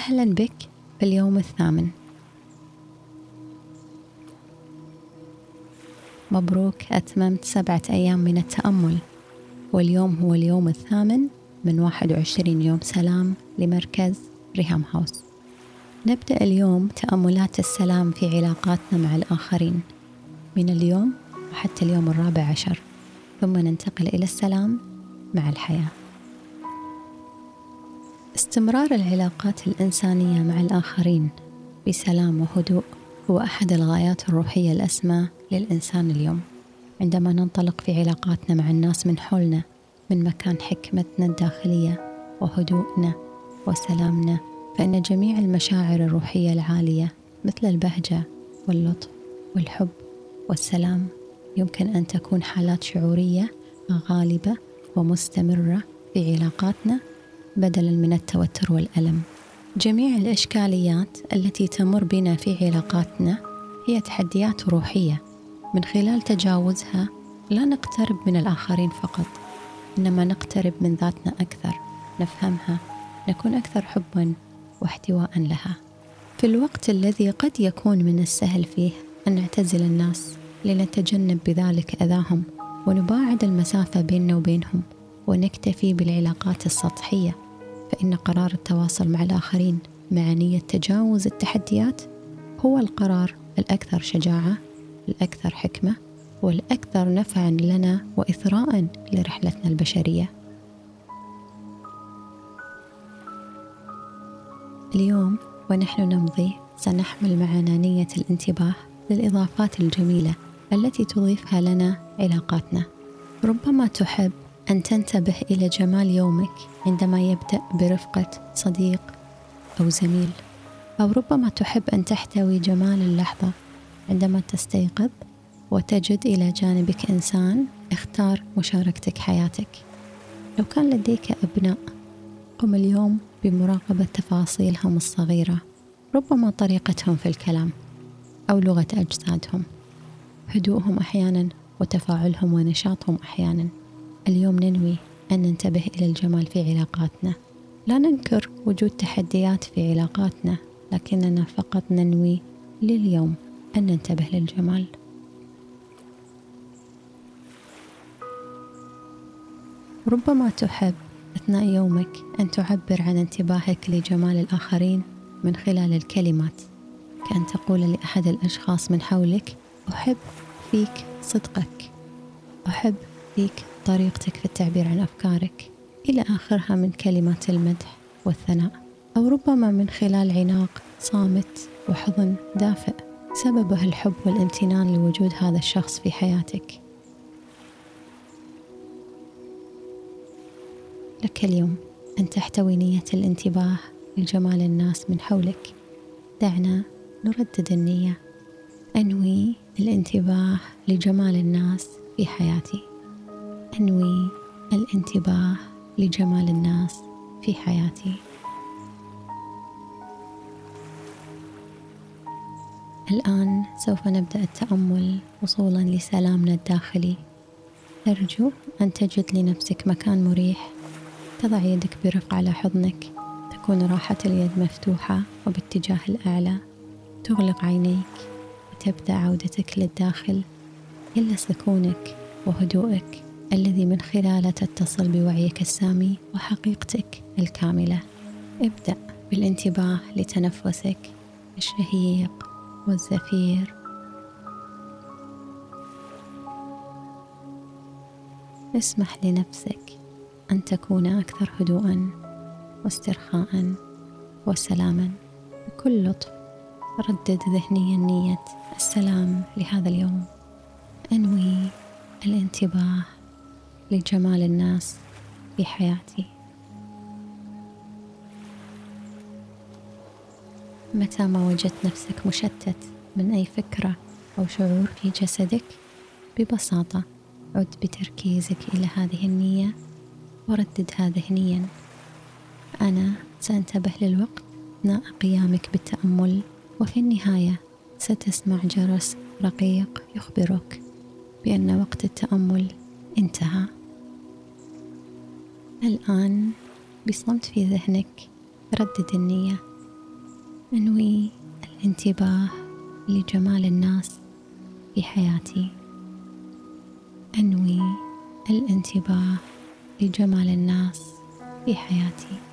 أهلا بك في اليوم الثامن. مبروك أتممت سبعة أيام من التأمل. واليوم هو اليوم الثامن من 21 يوم سلام لمركز ريهام هاوس. نبدأ اليوم تأملات السلام في علاقاتنا مع الآخرين. من اليوم وحتى اليوم الرابع عشر. ثم ننتقل إلى السلام مع الحياة. استمرار العلاقات الإنسانية مع الآخرين بسلام وهدوء هو أحد الغايات الروحية الأسمى للإنسان اليوم. عندما ننطلق في علاقاتنا مع الناس من حولنا من مكان حكمتنا الداخلية وهدوءنا وسلامنا فإن جميع المشاعر الروحية العالية مثل البهجة واللطف والحب والسلام يمكن أن تكون حالات شعورية غالبة ومستمرة في علاقاتنا بدلا من التوتر والألم. جميع الإشكاليات التي تمر بنا في علاقاتنا هي تحديات روحية. من خلال تجاوزها لا نقترب من الآخرين فقط إنما نقترب من ذاتنا أكثر نفهمها نكون أكثر حبا واحتواء لها. في الوقت الذي قد يكون من السهل فيه أن نعتزل الناس لنتجنب بذلك أذاهم ونباعد المسافة بيننا وبينهم. ونكتفي بالعلاقات السطحية فإن قرار التواصل مع الآخرين مع نية تجاوز التحديات هو القرار الأكثر شجاعة الأكثر حكمة والأكثر نفعا لنا وإثراء لرحلتنا البشرية. اليوم ونحن نمضي سنحمل معنا نية الانتباه للإضافات الجميلة التي تضيفها لنا علاقاتنا. ربما تحب أن تنتبه إلى جمال يومك عندما يبدأ برفقة صديق أو زميل. أو ربما تحب أن تحتوي جمال اللحظة عندما تستيقظ وتجد إلى جانبك إنسان اختار مشاركتك حياتك. لو كان لديك أبناء قم اليوم بمراقبة تفاصيلهم الصغيرة ربما طريقتهم في الكلام أو لغة أجسادهم. هدوءهم أحيانا وتفاعلهم ونشاطهم أحيانا. اليوم ننوي أن ننتبه إلى الجمال في علاقاتنا. لا ننكر وجود تحديات في علاقاتنا لكننا فقط ننوي لليوم أن ننتبه للجمال. ربما تحب أثناء يومك أن تعبر عن انتباهك لجمال الآخرين من خلال الكلمات. كأن تقول لأحد الأشخاص من حولك أحب فيك صدقك. أحب فيك طريقتك في التعبير عن أفكارك إلى آخرها من كلمات المدح والثناء أو ربما من خلال عناق صامت وحضن دافئ سببه الحب والامتنان لوجود هذا الشخص في حياتك. لك اليوم أن تحتوي نية الانتباه لجمال الناس من حولك. دعنا نردد النية. أنوي الانتباه لجمال الناس في حياتي. أنوي الانتباه لجمال الناس في حياتي. الآن سوف نبدأ التأمل وصولا لسلامنا الداخلي. أرجو أن تجد لنفسك مكان مريح تضع يدك برفق على حضنك تكون راحة اليد مفتوحة وباتجاه الأعلى. تغلق عينيك وتبدأ عودتك للداخل إلا سكونك وهدوءك. الذي من خلاله تتصل بوعيك السامي وحقيقتك الكاملة. ابدأ بالانتباه لتنفسك الشهيق والزفير. اسمح لنفسك أن تكون أكثر هدوءا واسترخاء وسلاما. بكل لطف ردد ذهنيا نية السلام لهذا اليوم. أنوي الانتباه لجمال الناس في حياتي متى ما وجدت نفسك مشتت من أي فكرة أو شعور في جسدك ببساطة عد بتركيزك إلى هذه النية ورددها ذهنيا أنا سأنتبه للوقت أثناء قيامك بالتأمل وفي النهاية ستسمع جرس رقيق يخبرك بأن وقت التأمل انتهى. الآن بصمت في ذهنك ردد النية أنوي الانتباه لجمال الناس في حياتي. أنوي الانتباه لجمال الناس في حياتي.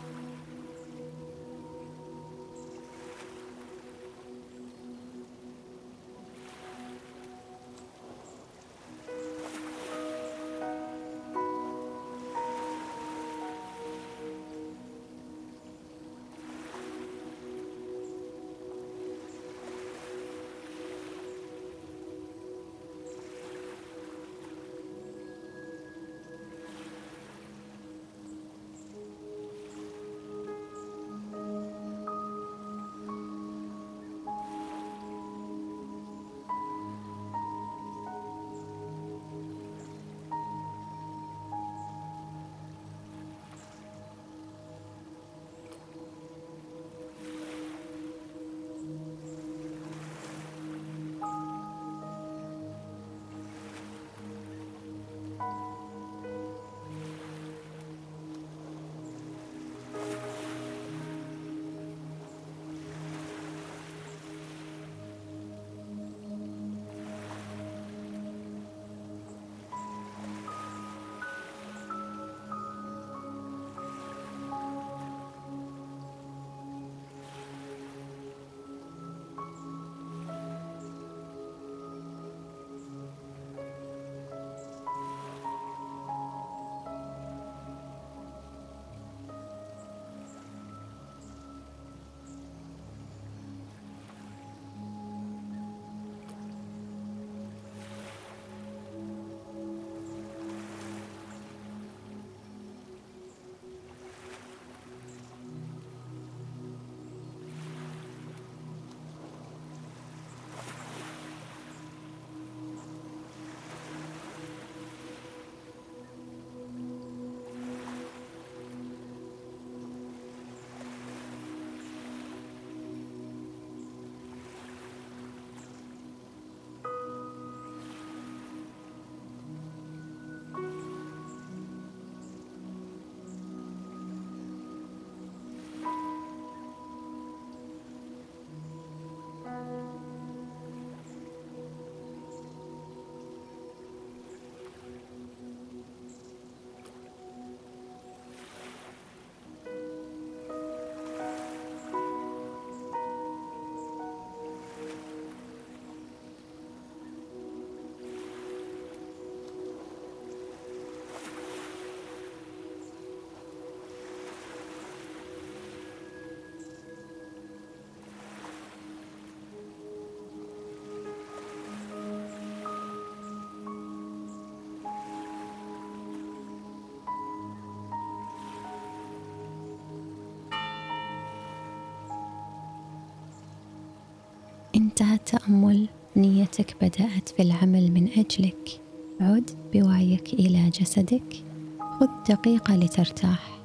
انتهى التأمل نيتك بدأت في العمل من أجلك. عد بوعيك إلى جسدك. خذ دقيقة لترتاح.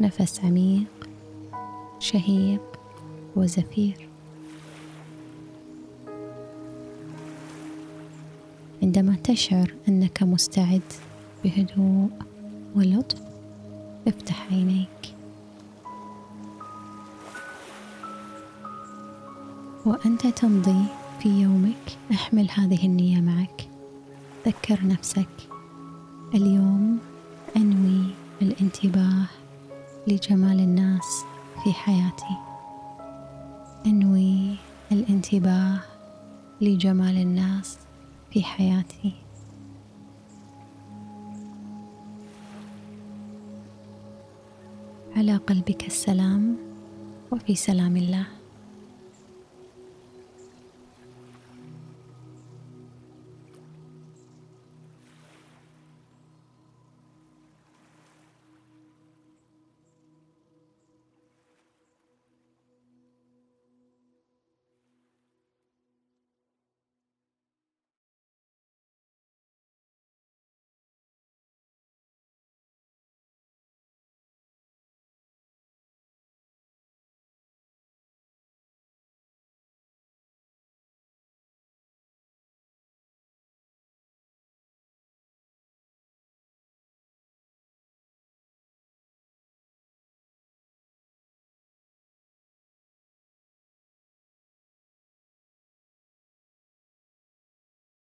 نفس عميق شهيق وزفير. عندما تشعر أنك مستعد بهدوء ولطف افتح عينيك. وأنت تمضي في يومك. أحمل هذه النية معك. ذكر نفسك. اليوم أنوي الانتباه لجمال الناس في حياتي. أنوي الانتباه لجمال الناس في حياتي. على قلبك السلام وفي سلام الله.